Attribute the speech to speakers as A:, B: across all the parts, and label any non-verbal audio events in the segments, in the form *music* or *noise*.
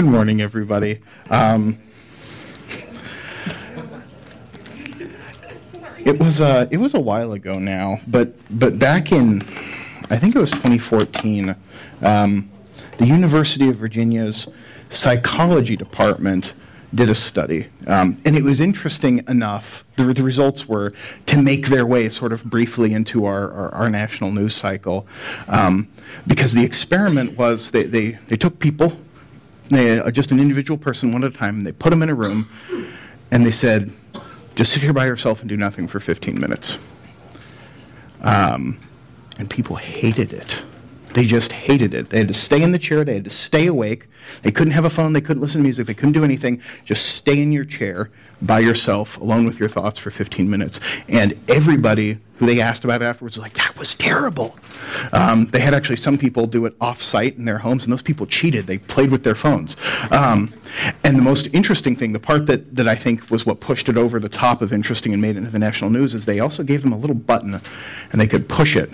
A: Good morning, everybody. Um, it was uh, it was a while ago now, but but back in I think it was 2014, um, the University of Virginia's psychology department did a study, um, and it was interesting enough. The, the, results were to make their way sort of briefly into our, our, our national news cycle, um, because the experiment was they, they, they took people, they, uh, just an individual person one at a time, and they put them in a room, and they said, just sit here by yourself and do nothing for 15 minutes. Um, and people hated it. They just hated it. They had to stay in the chair. They had to stay awake. They couldn't have a phone. They couldn't listen to music. They couldn't do anything. Just stay in your chair by yourself, alone with your thoughts for 15 minutes. And everybody who they asked about afterwards was like, that was terrible. Um, they had actually some people do it off site in their homes, and those people cheated. They played with their phones. Um, and the most interesting thing, the part that, that I think was what pushed it over the top of interesting and made it into the national news, is they also gave them a little button, and they could push it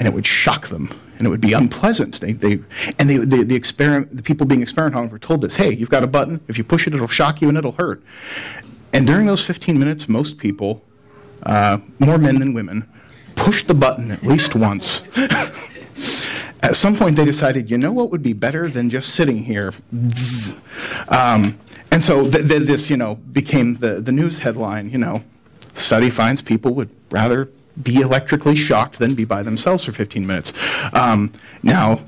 A: and it would shock them and it would be unpleasant. They, they, and they, they, the, experiment, the people being experimented on were told this hey, you've got a button, if you push it, it'll shock you and it'll hurt. And during those 15 minutes, most people, uh, more men than women, pushed the button at least once. *laughs* at some point, they decided, you know what would be better than just sitting here? Um, and so th- th- this, you know, became the, the news headline, you know, study finds people would rather be electrically shocked than be by themselves for 15 minutes. Um, now,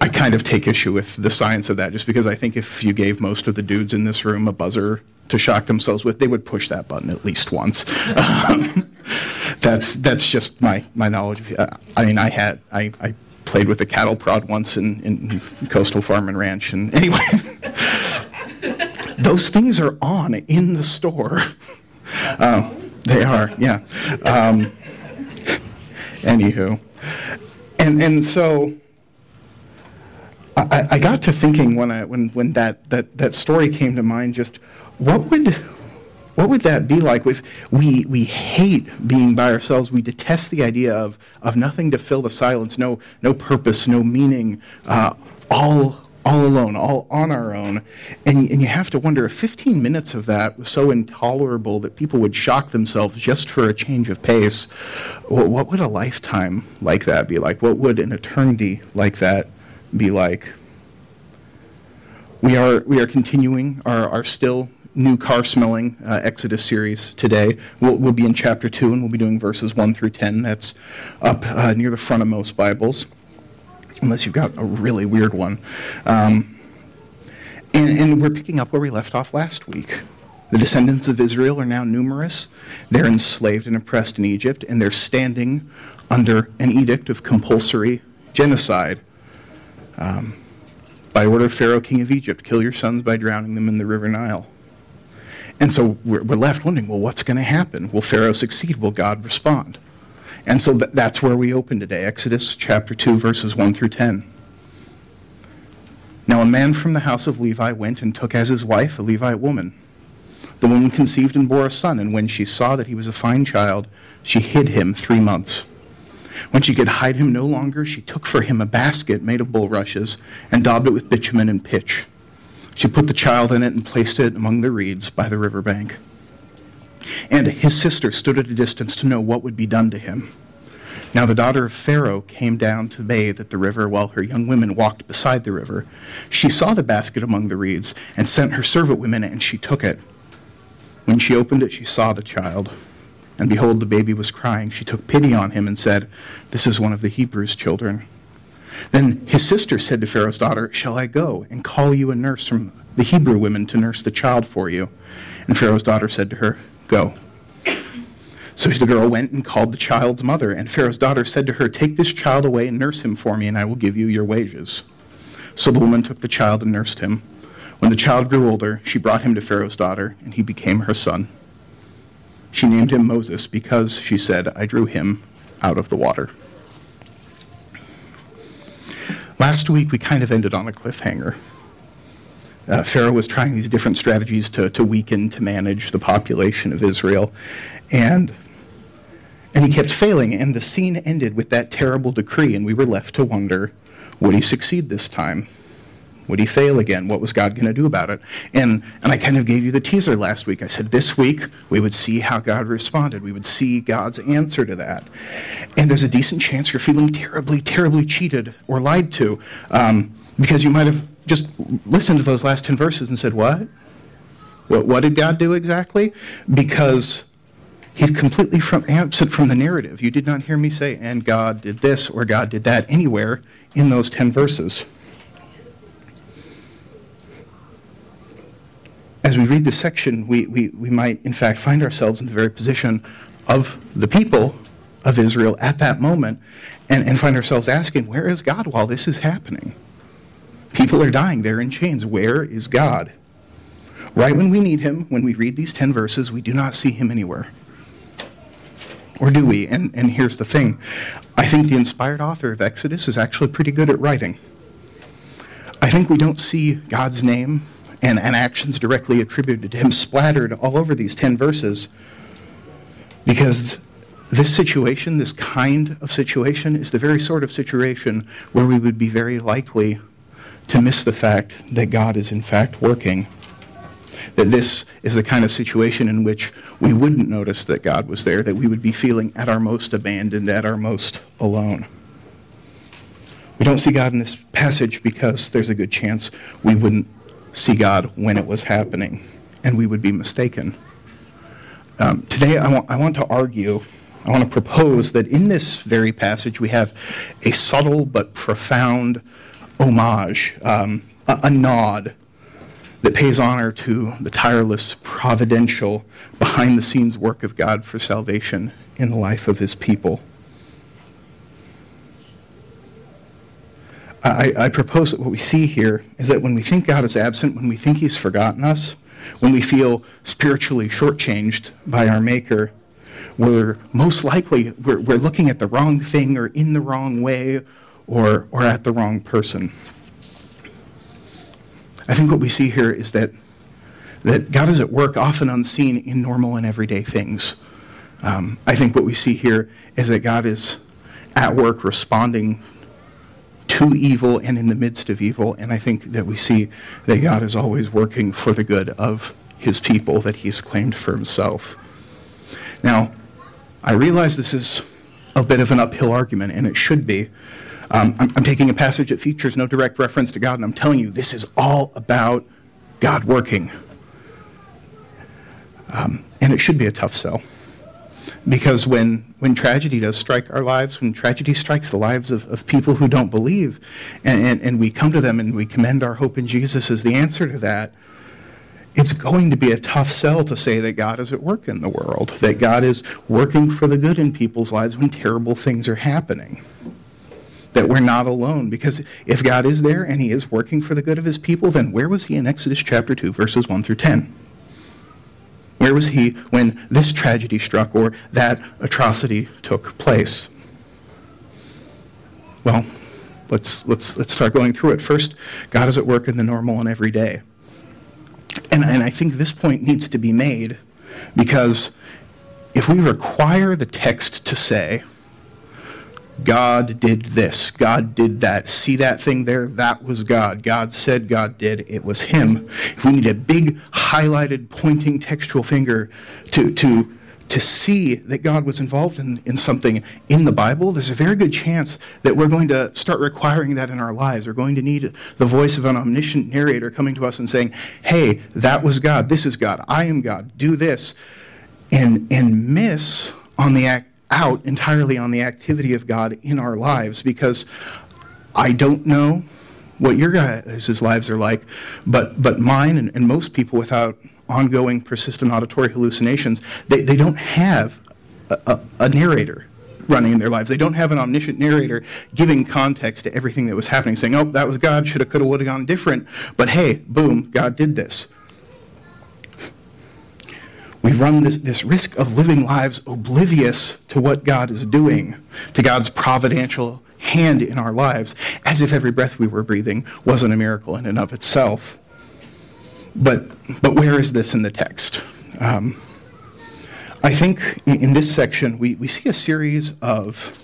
A: I kind of take issue with the science of that just because I think if you gave most of the dudes in this room a buzzer to shock themselves with, they would push that button at least once. Um, *laughs* that's that's just my my knowledge. Uh, I mean, I had I, I played with a cattle prod once in, in coastal farm and ranch, and *laughs* anyway, those things are on in the store. Um, they are, yeah. Um, Anywho. And, and so I, I got to thinking when, I, when, when that, that, that story came to mind just what would, what would that be like if we, we hate being by ourselves? We detest the idea of, of nothing to fill the silence, no, no purpose, no meaning, uh, all all alone, all on our own. And, and you have to wonder if 15 minutes of that was so intolerable that people would shock themselves just for a change of pace. What would a lifetime like that be like? What would an eternity like that be like? We are, we are continuing our, our still new car smelling uh, Exodus series today. We'll, we'll, be in chapter 2 and we'll be doing verses 1 through 10. That's up uh, near the front of most Bibles unless you've got a really weird one. Um, and, and we're picking up where we left off last week. The descendants of Israel are now numerous. They're enslaved and oppressed in Egypt, and they're standing under an edict of compulsory genocide. Um, by order of Pharaoh, king of Egypt, kill your sons by drowning them in the river Nile. And so we're, we're left wondering well, what's going to happen? Will Pharaoh succeed? Will God respond? And so th- that's where we open today Exodus chapter 2, verses 1 through 10. Now, a man from the house of Levi went and took as his wife a Levite woman. The woman conceived and bore a son, and when she saw that he was a fine child, she hid him three months. When she could hide him no longer, she took for him a basket made of bulrushes and daubed it with bitumen and pitch. She put the child in it and placed it among the reeds by the river bank. And his sister stood at a distance to know what would be done to him. Now the daughter of Pharaoh came down to bathe at the river while her young women walked beside the river. She saw the basket among the reeds and sent her servant women, and she took it. When she opened it, she saw the child. And behold, the baby was crying. She took pity on him and said, This is one of the Hebrews' children. Then his sister said to Pharaoh's daughter, Shall I go and call you a nurse from the Hebrew women to nurse the child for you? And Pharaoh's daughter said to her, Go. So the girl went and called the child's mother, and Pharaoh's daughter said to her, Take this child away and nurse him for me, and I will give you your wages. So the woman took the child and nursed him. When the child grew older, she brought him to Pharaoh's daughter, and he became her son. She named him Moses because, she said, I drew him out of the water. Last week, we kind of ended on a cliffhanger. Uh, Pharaoh was trying these different strategies to, to weaken, to manage the population of Israel. And, and he kept failing, and the scene ended with that terrible decree, and we were left to wonder would he succeed this time? Would he fail again? What was God going to do about it? And, and I kind of gave you the teaser last week. I said this week we would see how God responded. We would see God's answer to that. And there's a decent chance you're feeling terribly, terribly cheated or lied to um, because you might have just listened to those last 10 verses and said, What? What, what did God do exactly? Because he's completely from, absent from the narrative. You did not hear me say, and God did this or God did that anywhere in those 10 verses. as we read this section, we, we, we might, in fact, find ourselves in the very position of the people of Israel at that moment and, and find ourselves asking, Where is God while this is happening? People are dying, they're in chains. Where is God? Right when we need him, when we read these 10 verses, we do not see him anywhere. Or do we? And, and here's the thing I think the inspired author of Exodus is actually pretty good at writing. I think we don't see God's name and, and actions directly attributed to him splattered all over these 10 verses because this situation, this kind of situation, is the very sort of situation where we would be very likely to miss the fact that God is in fact working. That this is the kind of situation in which we wouldn't notice that God was there, that we would be feeling at our most abandoned, at our most alone. We don't see God in this passage because there's a good chance we wouldn't see God when it was happening, and we would be mistaken. Um, today, I want, I want to argue, I want to propose that in this very passage we have a subtle but profound homage, um, a, a nod that pays honor to the tireless, providential, behind the scenes work of God for salvation in the life of his people. I, I, propose that what we see here is that when we think God is absent, when we think He's forgotten us, when we feel spiritually shortchanged by our Maker, we're most likely we're, we're looking at the wrong thing or in the wrong way or, or at the wrong person. I think what we see here is that, that God is at work, often unseen, in normal and everyday things. Um, I think what we see here is that God is at work responding to evil and in the midst of evil. And I think that we see that God is always working for the good of his people that he's claimed for himself. Now, I realize this is a bit of an uphill argument, and it should be. Um, I'm, I'm taking a passage that features no direct reference to God, and I'm telling you, this is all about God working. Um, and it should be a tough sell. Because when, when tragedy does strike our lives, when tragedy strikes the lives of, of people who don't believe, and, and, and we come to them and we commend our hope in Jesus as the answer to that, it's going to be a tough sell to say that God is at work in the world, that God is working for the good in people's lives when terrible things are happening. That we're not alone. Because if God is there and He is working for the good of His people, then where was He in Exodus chapter 2, verses 1 through 10? Where was he when this tragedy struck or that atrocity took place? Well, let's, let's, let's start going through it. First, God is at work in the normal and everyday. And, and I think this point needs to be made because if we require the text to say, God did this. God did that. See that thing there? That was God. God said God did. It was Him. If we need a big, highlighted, pointing textual finger to, to, to see that God was involved in, in something in the Bible, there's a very good chance that we're going to start requiring that in our lives. We're going to need the voice of an omniscient narrator coming to us and saying, hey, that was God. This is God. I am God. Do this. And, and miss on the act out entirely on the activity of God in our lives because I don't know what your guys' lives are like, but, but mine and, and most people without ongoing persistent auditory hallucinations, they, they don't have a, a, a narrator running in their lives. They don't have an omniscient narrator giving context to everything that was happening, saying, oh, that was God, shoulda, coulda, woulda gone different. But hey, boom, God did this we run this, this risk of living lives oblivious to what God is doing, to God's providential hand in our lives, as if every breath we were breathing wasn't a miracle in and of itself. But, but where is this in the text? Um, I think in, this section we, we see a series of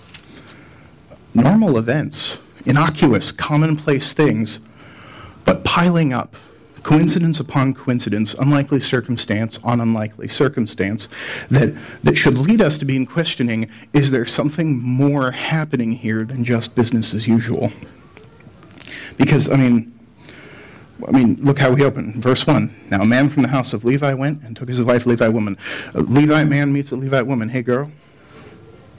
A: normal events, innocuous, commonplace things, but piling up coincidence upon coincidence, unlikely circumstance on unlikely circumstance, that, that should lead us to be in questioning is there something more happening here than just business as usual? Because, I mean, I mean, look how we open. Verse 1. Now, a man from the house of Levi went and took his wife, Levite woman. A Levite man meets a Levite woman. Hey, girl,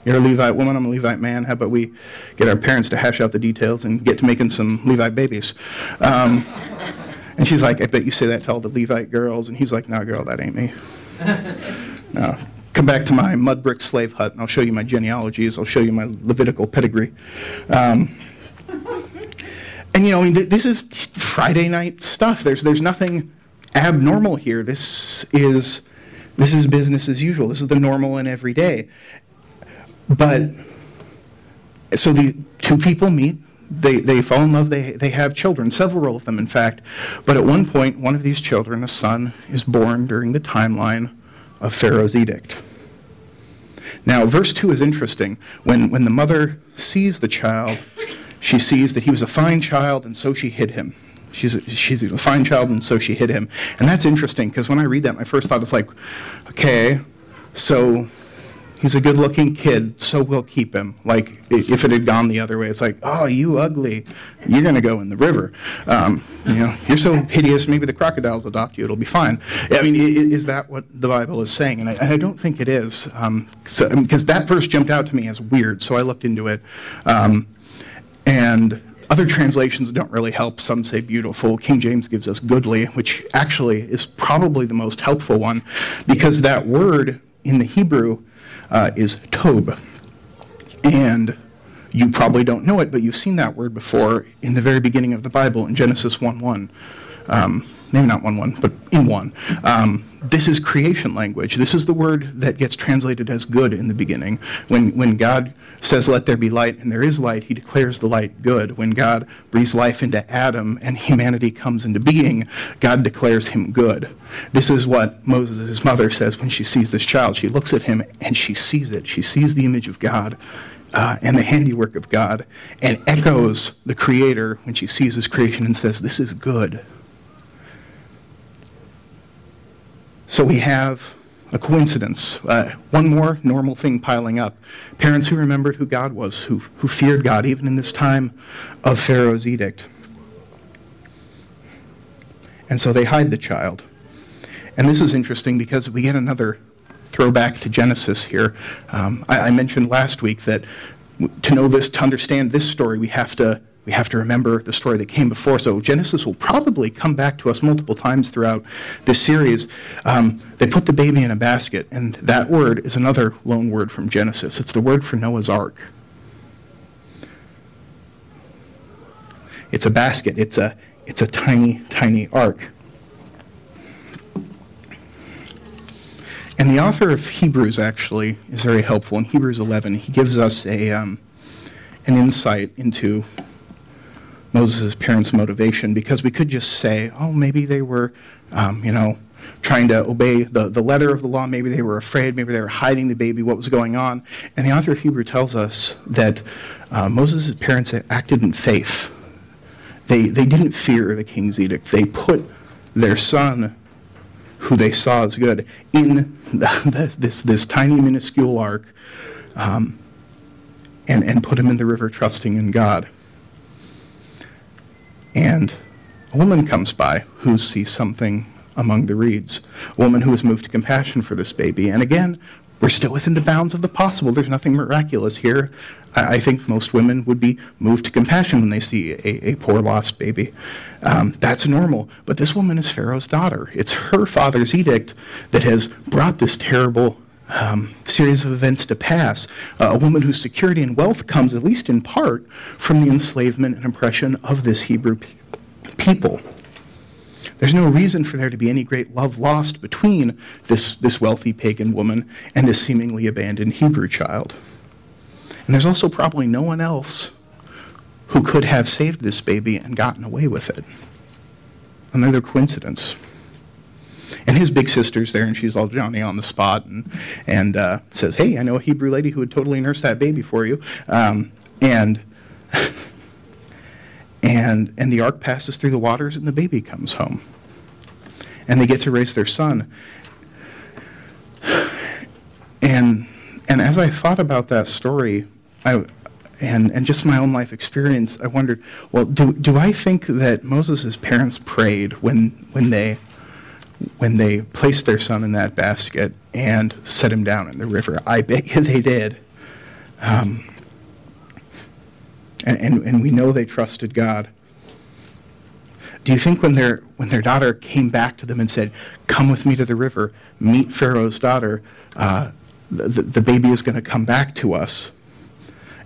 A: you're a Levite woman, I'm a Levite man. How about we get our parents to hash out the details and get to making some Levite babies? Um, and she's like, I bet you say that to all the Levite girls. And he's like, No, girl, that ain't me. *laughs* no. Come back to my mud brick slave hut, and I'll show you my genealogies. I'll show you my Levitical pedigree. Um, and you know, I mean, th- this is Friday night stuff. There's there's nothing abnormal here. This is this is business as usual. This is the normal and everyday. But so the two people meet. They, they fall in love. They, they have children, several of them, in fact. But at one point, one of these children, a son, is born during the timeline of Pharaoh's edict. Now, verse 2 is interesting. When, when the mother sees the child, she sees that he was a fine child, and so she hid him. She's a, she's a fine child, and so she hid him. And that's interesting because when I read that, my first thought is like, okay, so he's a good looking kid, so we'll keep him. Like, if it had gone the other way, it's like, oh, you ugly, you're going to go in the river. Um, you know, you're so hideous, maybe the crocodiles adopt you, it'll be fine. I mean, is that what the Bible is saying? And I, I don't think it is, because um, so, that verse jumped out to me as weird, so I looked into it. Um, and other translations don't really help. Some say beautiful. King James gives us goodly, which actually is probably the most helpful one because that word in the Hebrew uh, is tob. And you probably don't know it, but you've seen that word before in the very beginning of the Bible in Genesis 1 1. Um, maybe not 1 1, but in 1. Um, this is creation language. This is the word that gets translated as good in the beginning. When, when God says, Let there be light, and there is light, he declares the light good. When God breathes life into Adam and humanity comes into being, God declares him good. This is what Moses' mother says when she sees this child. She looks at him and she sees it. She sees the image of God. Uh, and the handiwork of God, and echoes the Creator when she sees His creation and says, This is good. So we have a coincidence, uh, one more normal thing piling up. Parents who remembered who God was, who, who feared God, even in this time of Pharaoh's edict. And so they hide the child. And this is interesting because we get another throwback to Genesis here. Um, I, I mentioned last week that to know this, to understand this story, we have to we have to remember the story that came before. So Genesis will probably come back to us multiple times throughout this series. Um, they put the baby in a basket, and that word is another loan word from Genesis. It's the word for Noah's Ark. It's a basket. It's a it's a tiny, tiny ark. And the author of Hebrews actually is very helpful. In Hebrews 11, he gives us a um, an insight into Moses' parents' motivation because we could just say, oh, maybe they were, um, you know, trying to obey the, the letter of the law. Maybe they were afraid. Maybe they were hiding the baby, what was going on. And the author of Hebrew tells us that uh, Moses' parents acted in faith. They, they didn't fear the king's edict. They put their son, who they saw as good, in the, this, this tiny, minuscule ark um, and, and put him in the river, trusting in God. And a woman comes by who sees something among the reeds, a woman who is moved to compassion for this baby. And again, we're still within the bounds of the possible. There's nothing miraculous here. I, think most women would be moved to compassion when they see a, a poor lost baby. Um, that's normal. But this woman is Pharaoh's daughter. It's her father's edict that has brought this terrible um, series of events to pass. Uh, a woman whose security and wealth comes, at least in part, from the enslavement and oppression of this Hebrew pe- people. There's no reason for there to be any great love lost between this, this wealthy pagan woman and this seemingly abandoned Hebrew child. And there's also probably no one else who could have saved this baby and gotten away with it. Another coincidence. And his big sister's there, and she's all Johnny on the spot, and and uh, says, "Hey, I know a Hebrew lady who would totally nurse that baby for you." Um, and and and, the ark passes through the waters, and the baby comes home. And they get to raise their son. And, and as I thought about that story, I, and, and just my own life experience, I wondered, well, do, do I think that Moses' parents prayed when, when, they, when they placed their son in that basket and set him down in the river? I bet you they did. Um, and, and, and we know they trusted God. Do you think when their, when their daughter came back to them and said, Come with me to the river, meet Pharaoh's daughter, uh, the, the baby is going to come back to us?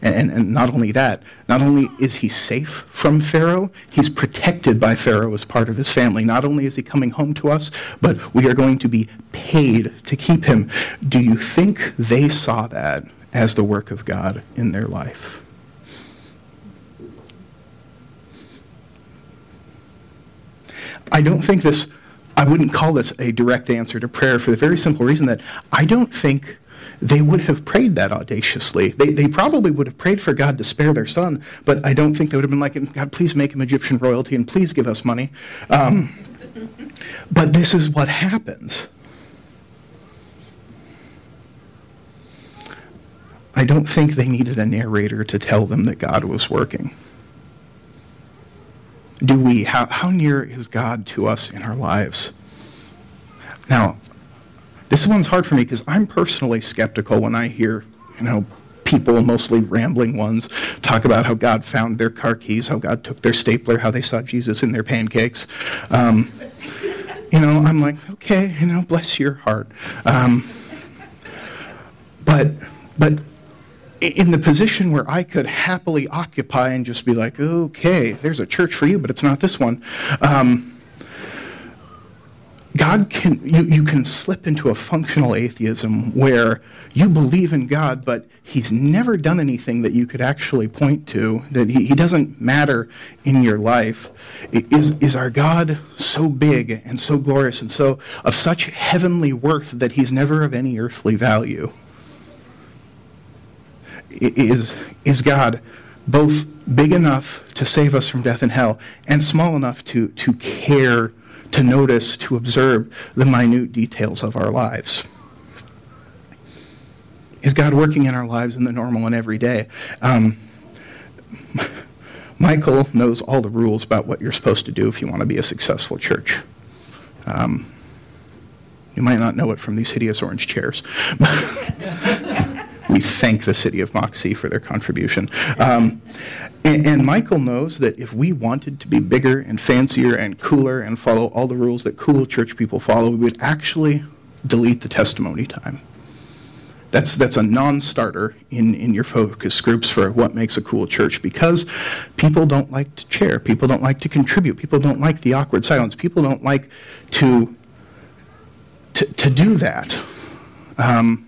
A: And, and, not only that, not only is he safe from Pharaoh, he's protected by Pharaoh as part of his family. Not only is he coming home to us, but we are going to be paid to keep him. Do you think they saw that as the work of God in their life? I don't think this, I wouldn't call this a direct answer to prayer for the very simple reason that I don't think they would have prayed that audaciously. They, they probably would have prayed for God to spare their son, but I don't think they would have been like, God, please make him Egyptian royalty and please give us money. Um, but this is what happens. I don't think they needed a narrator to tell them that God was working. Do we? How, how near is God to us in our lives? Now, this one's hard for me because I'm personally skeptical when I hear, you know, people, mostly rambling ones, talk about how God found their car keys, how God took their stapler, how they saw Jesus in their pancakes. Um, you know, I'm like, okay, you know, bless your heart. Um, but, but in the position where I could happily occupy and just be like, okay, there's a church for you, but it's not this one. Um, God can, you, you can slip into a functional atheism where you believe in God, but He's never done anything that you could actually point to, that He, he doesn't matter in your life. Is, is our God so big and so glorious and so of such heavenly worth that He's never of any earthly value? Is, is God both big enough to save us from death and hell and small enough to, to care to notice, to observe the minute details of our lives. Is God working in our lives in the normal and everyday? Um, *laughs* Michael knows all the rules about what you're supposed to do if you want to be a successful church. Um, you might not know it from these hideous orange chairs. *laughs* *laughs* we thank the city of Moxee for their contribution. Um, and, and, Michael knows that if we wanted to be bigger and fancier and cooler and follow all the rules that cool church people follow, we would actually delete the testimony time. That's, that's a non-starter in, in your focus groups for what makes a cool church because people don't like to chair. People don't like to contribute. People don't like the awkward silence. People don't like to, to, to do that. Um,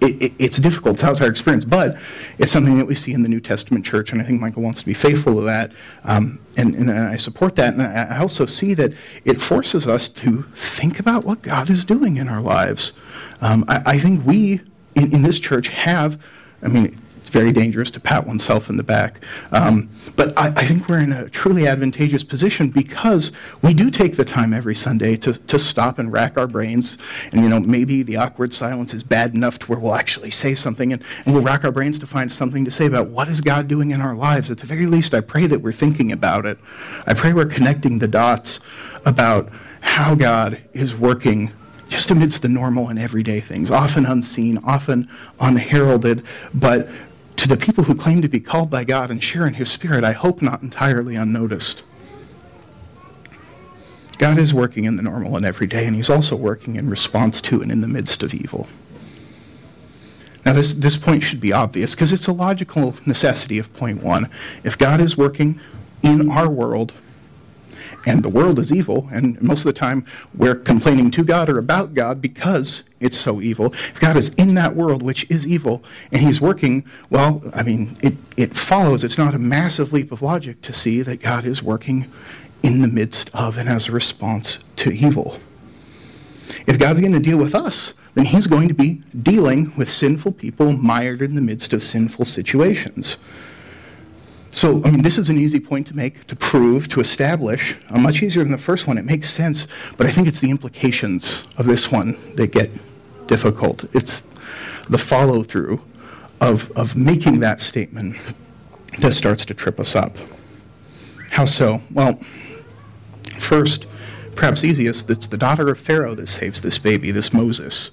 A: it, it, it's difficult. It's outside our experience, but it's something that we see in the New Testament church, and I think Michael wants to be faithful to that, um, and, and, I support that. And I also see that it forces us to think about what God is doing in our lives. Um, I, I, think we in, in this church have, I mean, it's very dangerous to pat oneself in the back. Um, but I, I, think we're in a truly advantageous position because we do take the time every Sunday to, to stop and rack our brains. And, you know, maybe the awkward silence is bad enough to where we'll actually say something and, and we'll rack our brains to find something to say about what is God doing in our lives. At the very least, I pray that we're thinking about it. I pray we're connecting the dots about how God is working just amidst the normal and everyday things, often unseen, often unheralded, but to the people who claim to be called by God and share in His Spirit, I hope not entirely unnoticed. God is working in the normal and everyday, and He's also working in response to and in the midst of evil. Now, this, this point should be obvious because it's a logical necessity of point one. If God is working in our world, and the world is evil, and most of the time we're complaining to God or about God because it's so evil. If God is in that world, which is evil, and He's working, well, I mean, it, it follows. It's not a massive leap of logic to see that God is working in the midst of and as a response to evil. If God's going to deal with us, then He's going to be dealing with sinful people mired in the midst of sinful situations. so, I mean, this is an easy point to make, to prove, to establish. Uh, much easier than the first one. It makes sense, but I think it's the implications of this one that get difficult. It's the follow through of, of making that statement that starts to trip us up. How so? Well, first, perhaps easiest, it's the daughter of Pharaoh that saves this baby, this Moses.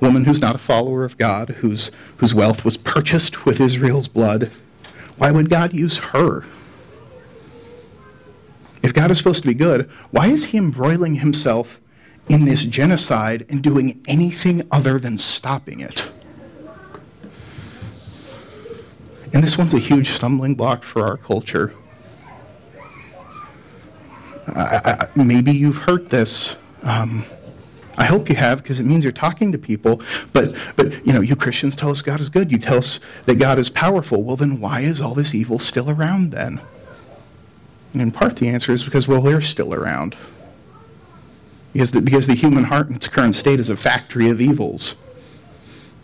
A: Woman who's not a follower of God, whose, whose wealth was purchased with Israel's blood. Why would God use her? If God is supposed to be good, why is he embroiling himself in this genocide and doing anything other than stopping it? And this one's a huge stumbling block for our culture. I, I, maybe you've heard this. Um, I hope you have, because it means you're talking to people. But, but you know, you Christians tell us God is good. You tell us that God is powerful. Well, then why is all this evil still around then? And in part, the answer is because, well, they're still around. Because the, because the human heart in its current state is a factory of evils.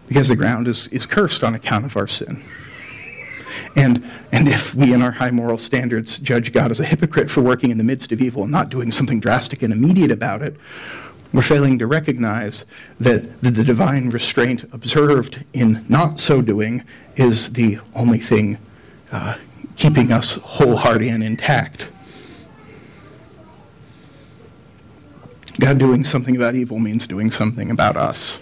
A: Because the ground is, is cursed on account of our sin. And, and if we, in our high moral standards, judge God as a hypocrite for working in the midst of evil and not doing something drastic and immediate about it, we're failing to recognize that the, the divine restraint observed in not so doing is the only thing uh, keeping us wholehearted and intact. God doing something about evil means doing something about us.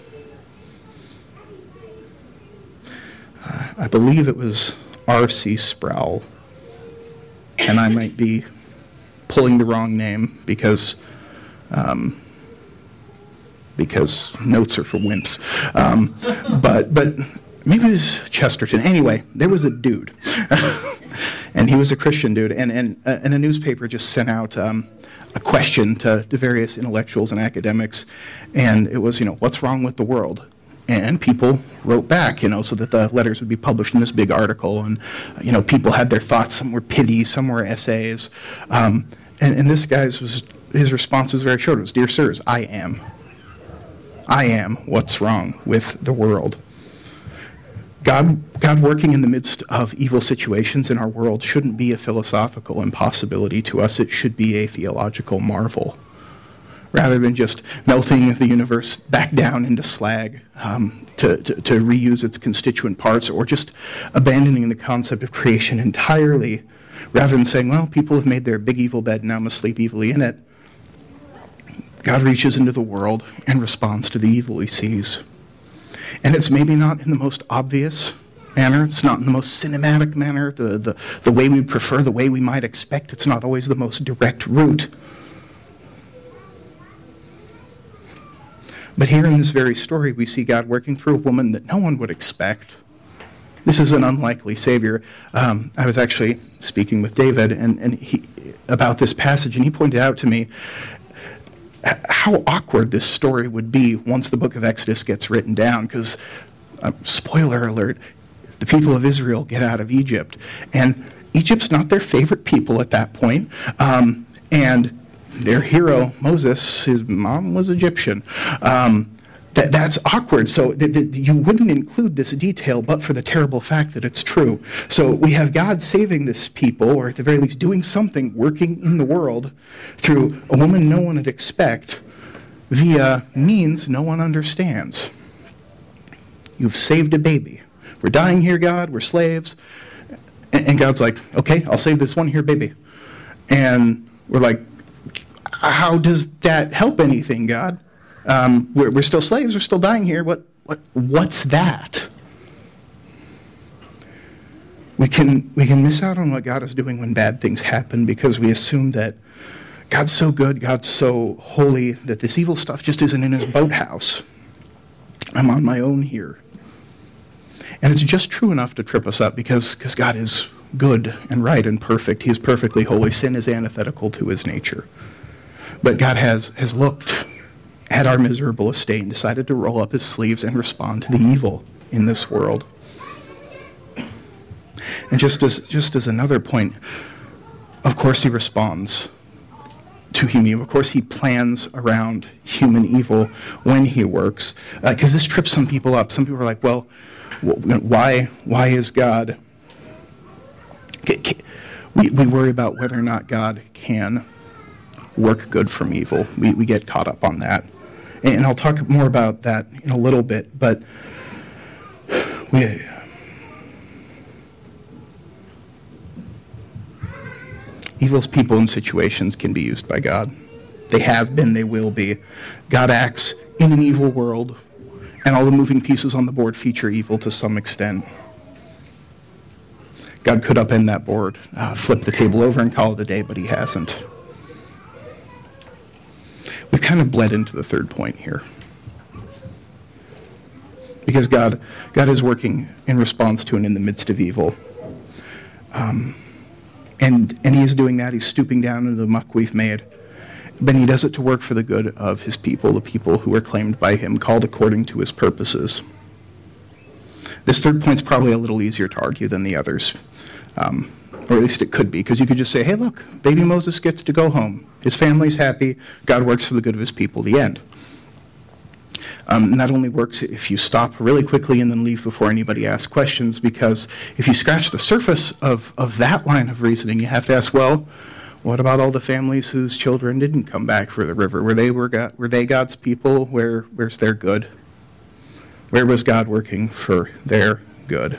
A: Uh, I believe it was R.C. Sproul. And I might be pulling the wrong name because um, because notes are for wimps. Um, but but maybe it was Chesterton. Anyway, there was a dude, *laughs* and he was a Christian dude, and and uh, and a newspaper just sent out. Um, a question to, to various intellectuals and academics, and it was, you know, what's wrong with the world? and people wrote back, you know, so that the letters would be published in this big article. And, you know, people had their thoughts. Some were pity, some were essays. Um, and, and this guy's was, his response was very short. It was, Dear sirs, I am. I am what's wrong with the world. God, God working in the midst of evil situations in our world shouldn't be a philosophical impossibility to us. It should be a theological marvel rather than just melting the universe back down into slag um, to, to, to, reuse its constituent parts, or just abandoning the concept of creation entirely, rather than saying, well, people have made their big evil bed, now must sleep evilly in it. God reaches into the world and responds to the evil he sees. And it's maybe not in the most obvious manner, it's not in the most cinematic manner, the, the, the way we prefer, the way we might expect, it's not always the most direct route. But here in this very story, we see God working through a woman that no one would expect. This is an unlikely Savior. Um, I was actually speaking with David and, and he, about this passage, and he pointed out to me how awkward this story would be once the book of Exodus gets written down, because, uh, spoiler alert, the people of Israel get out of Egypt. And Egypt's not their favorite people at that point. Um, and their hero, Moses, his mom was Egyptian. Um, that, that's awkward. So th- th- you wouldn't include this detail but for the terrible fact that it's true. So we have God saving this people, or at the very least doing something, working in the world through a woman no one would expect via means no one understands. You've saved a baby. We're dying here, God. We're slaves. And, and God's like, okay, I'll save this one here baby. And we're like, how does that help anything, God? Um, we're, we're still slaves. We're still dying here. What, what, what's that? We can, we can miss out on what God is doing when bad things happen because we assume that God's so good, God's so holy, that this evil stuff just isn't in his boathouse. I'm on my own here. And it's just true enough to trip us up because, God is good and right and perfect. He is perfectly holy. Sin is antithetical to his nature. But God has, has looked at our miserable estate and decided to roll up his sleeves and respond to the evil in this world. And just as, just as another point, of course he responds to human Of course, he plans around human evil when he works. Because uh, this trips some people up. Some people are like, well, why, why is God We, we worry about whether or not God can work good from evil. We, we get caught up on that. And I'll talk more about that in a little bit, but we, evil's people and situations can be used by God. They have been, they will be. God acts in an evil world, and all the moving pieces on the board feature evil to some extent. God could upend that board, uh, flip the table over, and call it a day, but he hasn't. We kind of bled into the third point here. Because God, God is working in response to and in the midst of evil. Um, and, and he is doing that. He's stooping down into the muck we've made. But he does it to work for the good of his people, the people who are claimed by him, called according to his purposes. This third point's probably a little easier to argue than the others. Um, or at least it could be, because you could just say, hey, look, baby Moses gets to go home. His family's happy. God works for the good of his people. The end. Um, that only works if you stop really quickly and then leave before anybody asks questions, because if you scratch the surface of, of that line of reasoning, you have to ask, well, what about all the families whose children didn't come back for the river? Were they, were, God, were they God's people? Where, where's their good? Where was God working for their good?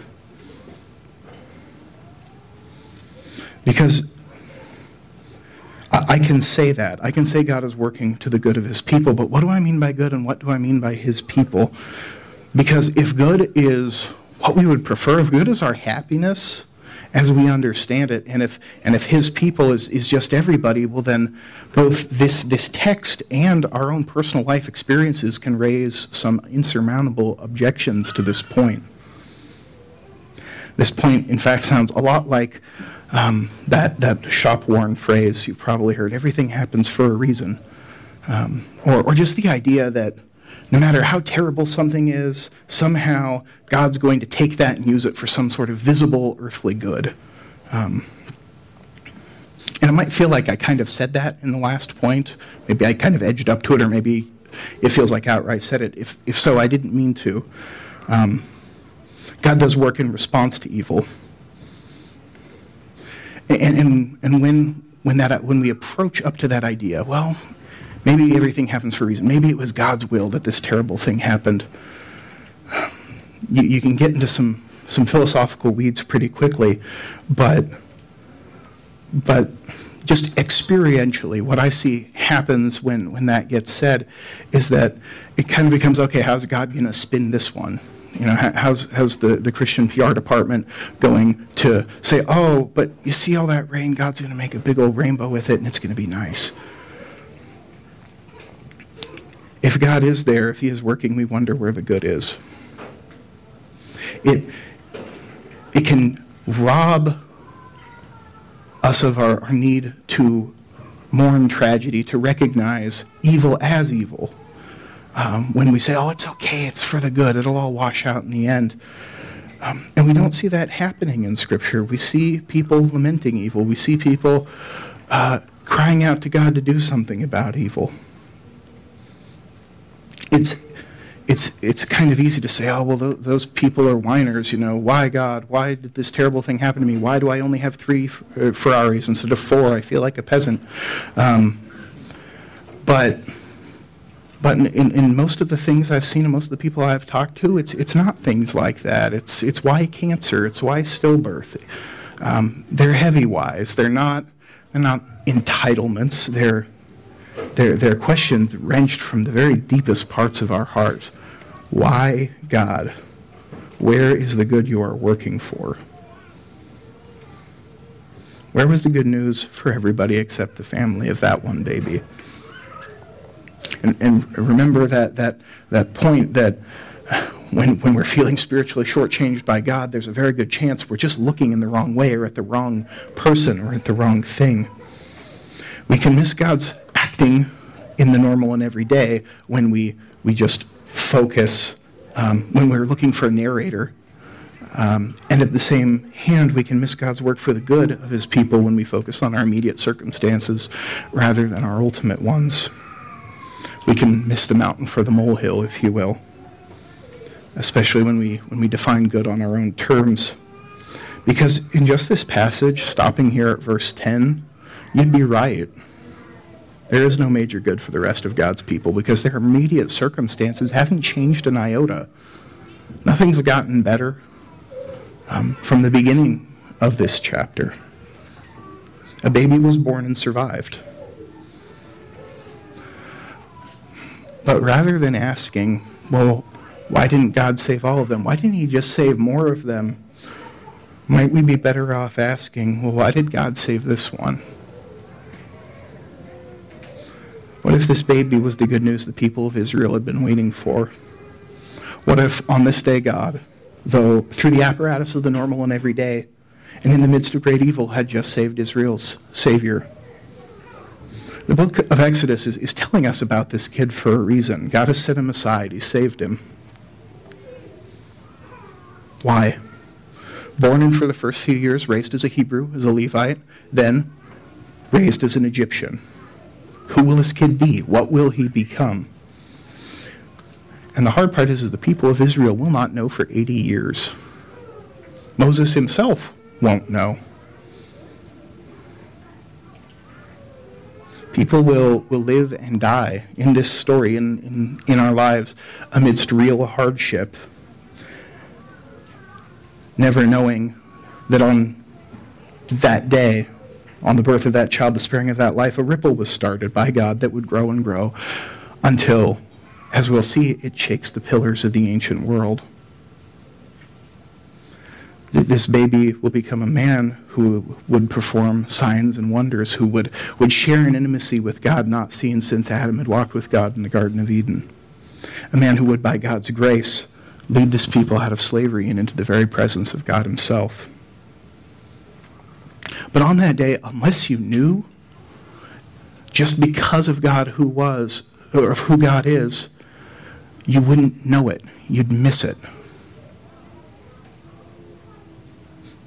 A: Because I can say that. I can say God is working to the good of his people, but what do I mean by good and what do I mean by his people? Because if good is what we would prefer, if good is our happiness as we understand it, and if and if his people is, is just everybody, well then both this this text and our own personal life experiences can raise some insurmountable objections to this point. This point, in fact, sounds a lot like um, that, that shop worn phrase you've probably heard everything happens for a reason. Um, or, or just the idea that no matter how terrible something is, somehow God's going to take that and use it for some sort of visible earthly good. Um, and it might feel like I kind of said that in the last point. Maybe I kind of edged up to it, or maybe it feels like I outright said it. If, if so, I didn't mean to. Um, God does work in response to evil. And, and, and when, when, that, when we approach up to that idea, well, maybe everything happens for a reason. Maybe it was God's will that this terrible thing happened. You, you can get into some, some philosophical weeds pretty quickly, but, but just experientially, what I see happens when, when that gets said is that it kind of becomes okay, how's God going to spin this one? You know, how's, how's the, the Christian PR department going to say, oh, but you see all that rain, God's going to make a big old rainbow with it and it's going to be nice. If God is there, if He is working, we wonder where the good is. It, it can rob us of our, our need to mourn tragedy, to recognize evil as evil um, when we say, oh, it's okay, it's for the good, it'll all wash out in the end. Um, and we don't see that happening in Scripture. We see people lamenting evil, we see people uh, crying out to God to do something about evil. It's, it's, it's kind of easy to say, oh, well, th- those people are whiners, you know. Why, God? Why did this terrible thing happen to me? Why do I only have three uh, Ferraris instead of four? I feel like a peasant. Um, but but in, in, in, most of the things I've seen and most of the people I've talked to, it's, it's not things like that. It's, it's why cancer, it's why stillbirth. Um, they're heavy whys. They're not, they're not entitlements. They're, they're, they're questions wrenched from the very deepest parts of our heart. Why, God? Where is the good you are working for? Where was the good news for everybody except the family of that one baby? And, and remember that, that, that point that when, when we're feeling spiritually shortchanged by God, there's a very good chance we're just looking in the wrong way or at the wrong person or at the wrong thing. We can miss God's acting in the normal and everyday when we, we just focus, um, when we're looking for a narrator. Um, and at the same hand, we can miss God's work for the good of his people when we focus on our immediate circumstances rather than our ultimate ones we can miss the mountain for the molehill, if you will, especially when we, when we define good on our own terms. Because in just this passage, stopping here at verse 10, you'd be right. There is no major good for the rest of God's people because their immediate circumstances haven't changed an iota. Nothing's gotten better um, from the beginning of this chapter. A baby was born and survived. But rather than asking, well, why didn't God save all of them? Why didn't He just save more of them? Might we be better off asking, well, why did God save this one? What if this baby was the good news the people of Israel had been waiting for? What if on this day God, though through the apparatus of the normal and everyday, and in the midst of great evil, had just saved Israel's Savior? The book of Exodus is, is telling us about this kid for a reason. God has set him aside, He saved him. Why? Born and for the first few years raised as a Hebrew, as a Levite, then raised as an Egyptian. Who will this kid be? What will he become? And the hard part is, is the people of Israel will not know for 80 years. Moses himself won't know. People will, will live and die in this story, in, in, in our lives, amidst real hardship, never knowing that on that day, on the birth of that child, the sparing of that life, a ripple was started by God that would grow and grow until, as we'll see, it shakes the pillars of the ancient world. This baby will become a man who would perform signs and wonders, who would, would share an intimacy with God not seen since Adam had walked with God in the Garden of Eden. A man who would, by God's grace, lead this people out of slavery and into the very presence of God Himself. But on that day, unless you knew, just because of God who was, or of who God is, you wouldn't know it. You'd miss it.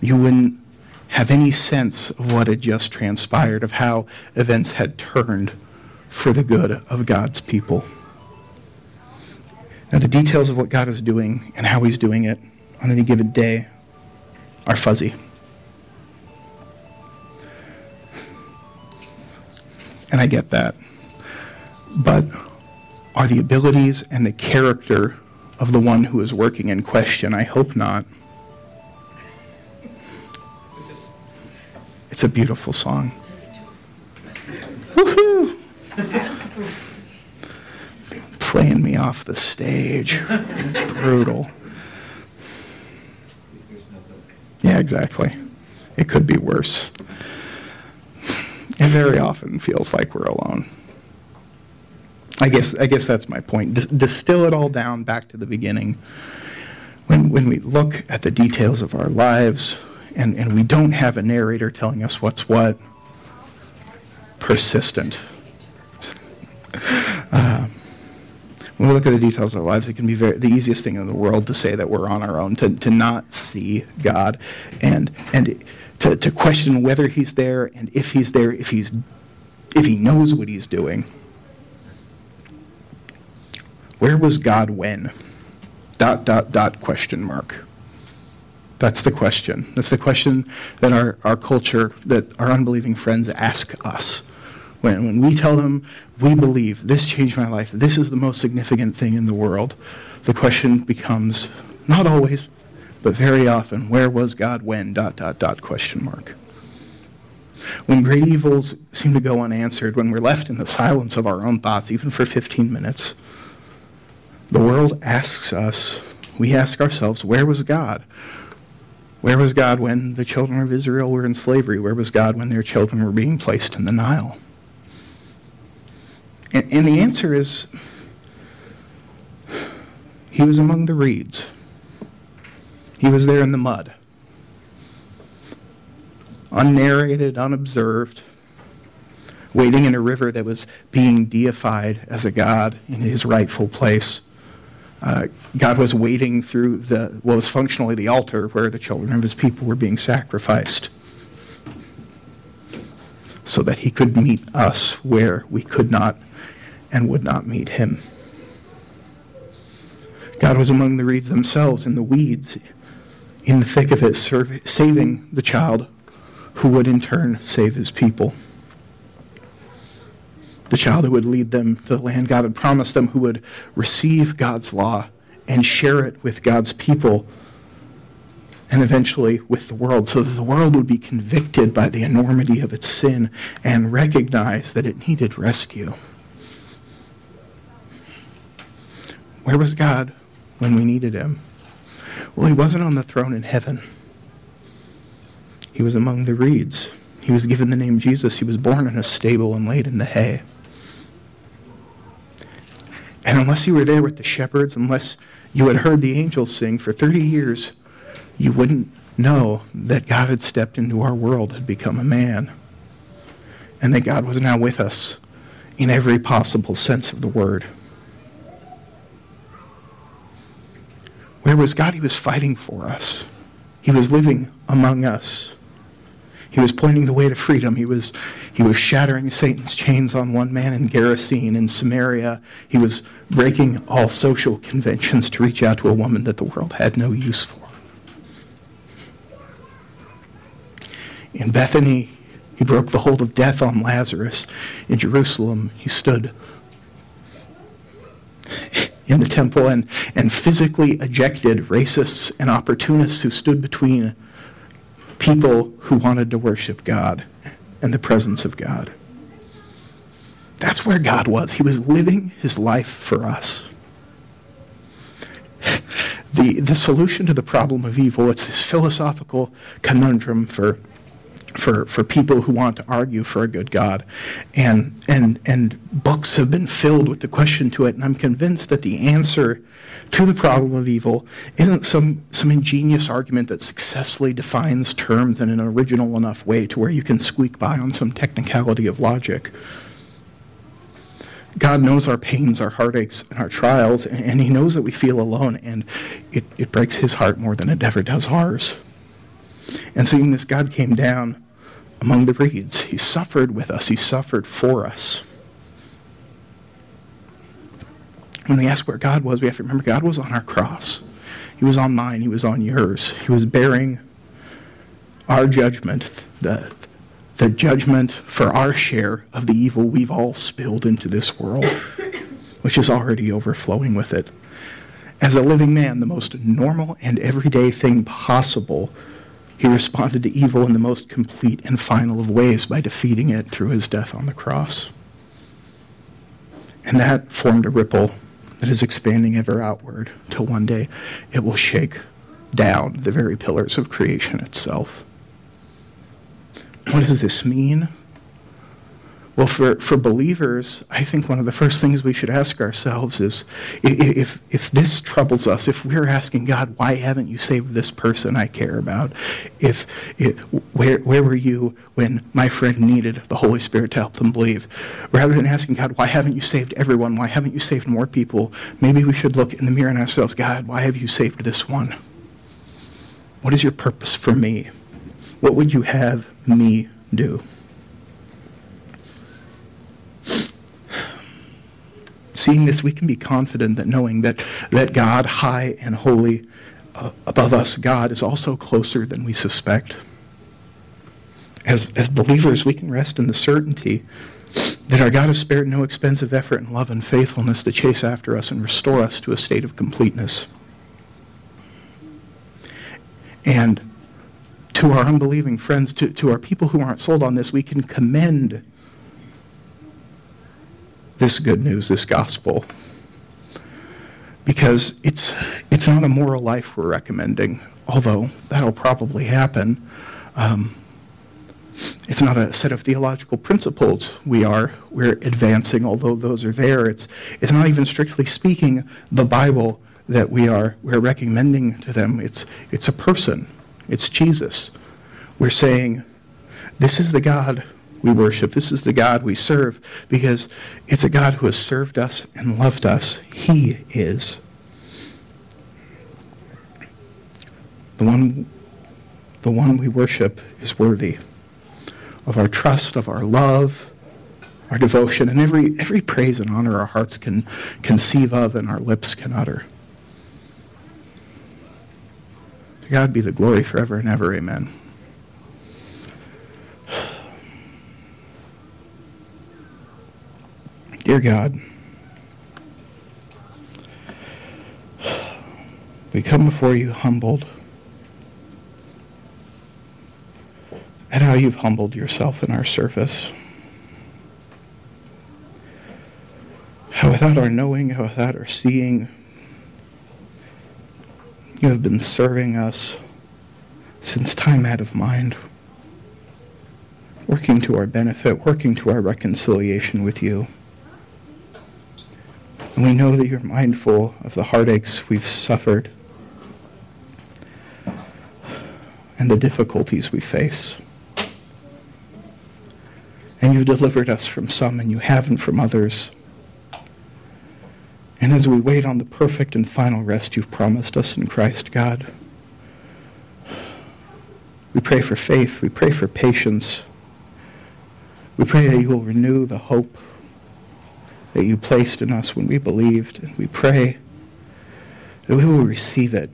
A: You wouldn't have any sense of what had just transpired, of how events had turned for the good of God's people. Now, the details of what God is doing and how He's doing it on any given day are fuzzy. And I get that. But are the abilities and the character of the one who is working in question? I hope not. It's a beautiful song. Woohoo! Playing me off the stage. Brutal. Yeah, exactly. It could be worse. It very often feels like we're alone. I guess I guess that's my point. D- distill it all down back to the beginning. When when we look at the details of our lives, and, and we don't have a narrator telling us what's what. Persistent. uh, *laughs* when we look at the details of our lives, it can be very, the easiest thing in the world to say that we're on our own, to, to not see God, and, and to, to question whether He's there, and if He's there, if, he's, if He knows what He's doing. Where was God when? Dot, dot, dot, question mark. That's the question. That's the question that our, our culture, that our unbelieving friends ask us. When, when we tell them, we believe, this changed my life, this is the most significant thing in the world, the question becomes, not always, but very often, where was God when, dot, dot, dot, question mark. When great evils seem to go unanswered, when we're left in the silence of our own thoughts, even for 15 minutes, the world asks us, we ask ourselves, where was God? Where was God when the children of Israel were in slavery? Where was God when their children were being placed in the Nile? And, and the answer is he was among the reeds. He was there in the mud. Unnarrated, unobserved, waiting in a river that was being deified as a god in his rightful place. Uh, God was waiting through the what was functionally the altar where the children of his people were being sacrificed so that he could meet us where we could not and would not meet him. God was among the reeds themselves, in the weeds, in the thick of it, serve, saving the child who would in turn save his people. The child who would lead them to the land God had promised them, who would receive God's law and share it with God's people and eventually with the world, so that the world would be convicted by the enormity of its sin and recognize that it needed rescue. Where was God when we needed him? Well, he wasn't on the throne in heaven. He was among the reeds. He was given the name Jesus. He was born in a stable and laid in the hay. And unless you were there with the shepherds, unless you had heard the angels sing for 30 years, you wouldn't know that God had stepped into our world, had become a man, and that God was now with us in every possible sense of the word. Where was God? He was fighting for us. He was living among us. He was pointing the way to freedom. He was, he was shattering Satan's chains on one man in Gerasene in Samaria. He was breaking all social conventions to reach out to a woman that the world had no use for. In Bethany, he broke the hold of death on Lazarus. In Jerusalem, he stood in the temple and, and physically ejected racists and opportunists who stood between people who wanted to worship God and the presence of God. That's where God was. He was living his life for us. The, the solution to the problem of evil, it's this philosophical conundrum for for, for people who want to argue for a good God. And, and, and books have been filled with the question to it, and I'm convinced that the answer to the problem of evil isn't some, some ingenious argument that successfully defines terms in an original enough way to where you can squeak by on some technicality of logic. God knows our pains, our heartaches, and our trials, and, and He knows that we feel alone, and it, it breaks His heart more than it ever does ours. And seeing this, God came down among the reeds. He suffered with us, He suffered for us. When we ask where God was, we have to remember God was on our cross. He was on mine, He was on yours. He was bearing our judgment, the, the judgment for our share of the evil we've all spilled into this world, *coughs* which is already overflowing with it. As a living man, the most normal and everyday thing possible he responded to evil in the most complete and final of ways by defeating it through his death on the cross. And that formed a ripple that is expanding ever outward till one day it will shake down the very pillars of creation itself. What does this mean? Well, for, for believers, I think one of the first things we should ask ourselves is if, if this troubles us, if we're asking God, why haven't you saved this person I care about? If, where, where were you when my friend needed the Holy Spirit to help them believe? Rather than asking God, why haven't you saved everyone? Why haven't you saved more people? Maybe we should look in the mirror and ask ourselves, God, why have you saved this one? What is your purpose for me? What would you have me do? Seeing this, we can be confident that knowing that, that God, high and holy uh, above us, God, is also closer than we suspect. As, as believers, we can rest in the certainty that our God has spared no expensive effort and love and faithfulness to chase after us and restore us to a state of completeness. And to our unbelieving friends, to, to our people who aren't sold on this, we can commend this good news, this gospel. Because it's, it's not a moral life we're recommending, although that'll probably happen. Um, it's not a set of theological principles we are we're advancing, although those are there. It's, it's not even strictly speaking the Bible that we are we're recommending to them. It's, it's a person. It's Jesus. We're saying, this is the God we worship. This is the God we serve because it's a God who has served us and loved us. He is. The one, the one we worship is worthy of our trust, of our love, our devotion, and every, every praise and honor our hearts can conceive of and our lips can utter. To God be the glory forever and ever. Amen. Dear God, we come before you humbled at how you've humbled yourself in our service. How without our knowing, how without our seeing, you have been serving us since time out of mind, working to our benefit, working to our reconciliation with you. And we know that you're mindful of the heartaches we've suffered and the difficulties we face. And you've delivered us from some, and you haven't from others. And as we wait on the perfect and final rest you've promised us in Christ, God, we pray for faith. We pray for patience. We pray that you will renew the hope that you placed in us when we believed. And we pray that we will receive it,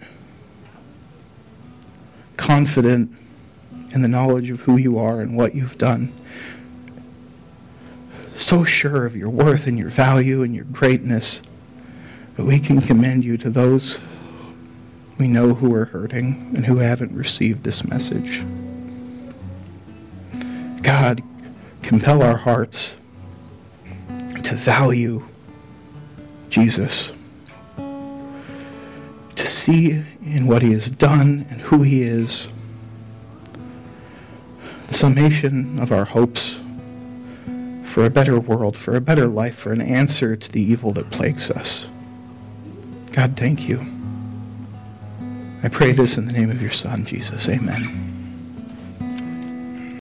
A: confident in the knowledge of who you are and what you've done, so sure of your worth and your value and your greatness that we can commend you to those we know who are hurting and who haven't received this message. God, compel our hearts to value Jesus, to see in what he has done and who he is the summation of our hopes for a better world, for a better life, for an answer to the evil that plagues us. God, thank you. I pray this in the name of your Son, Jesus. Amen.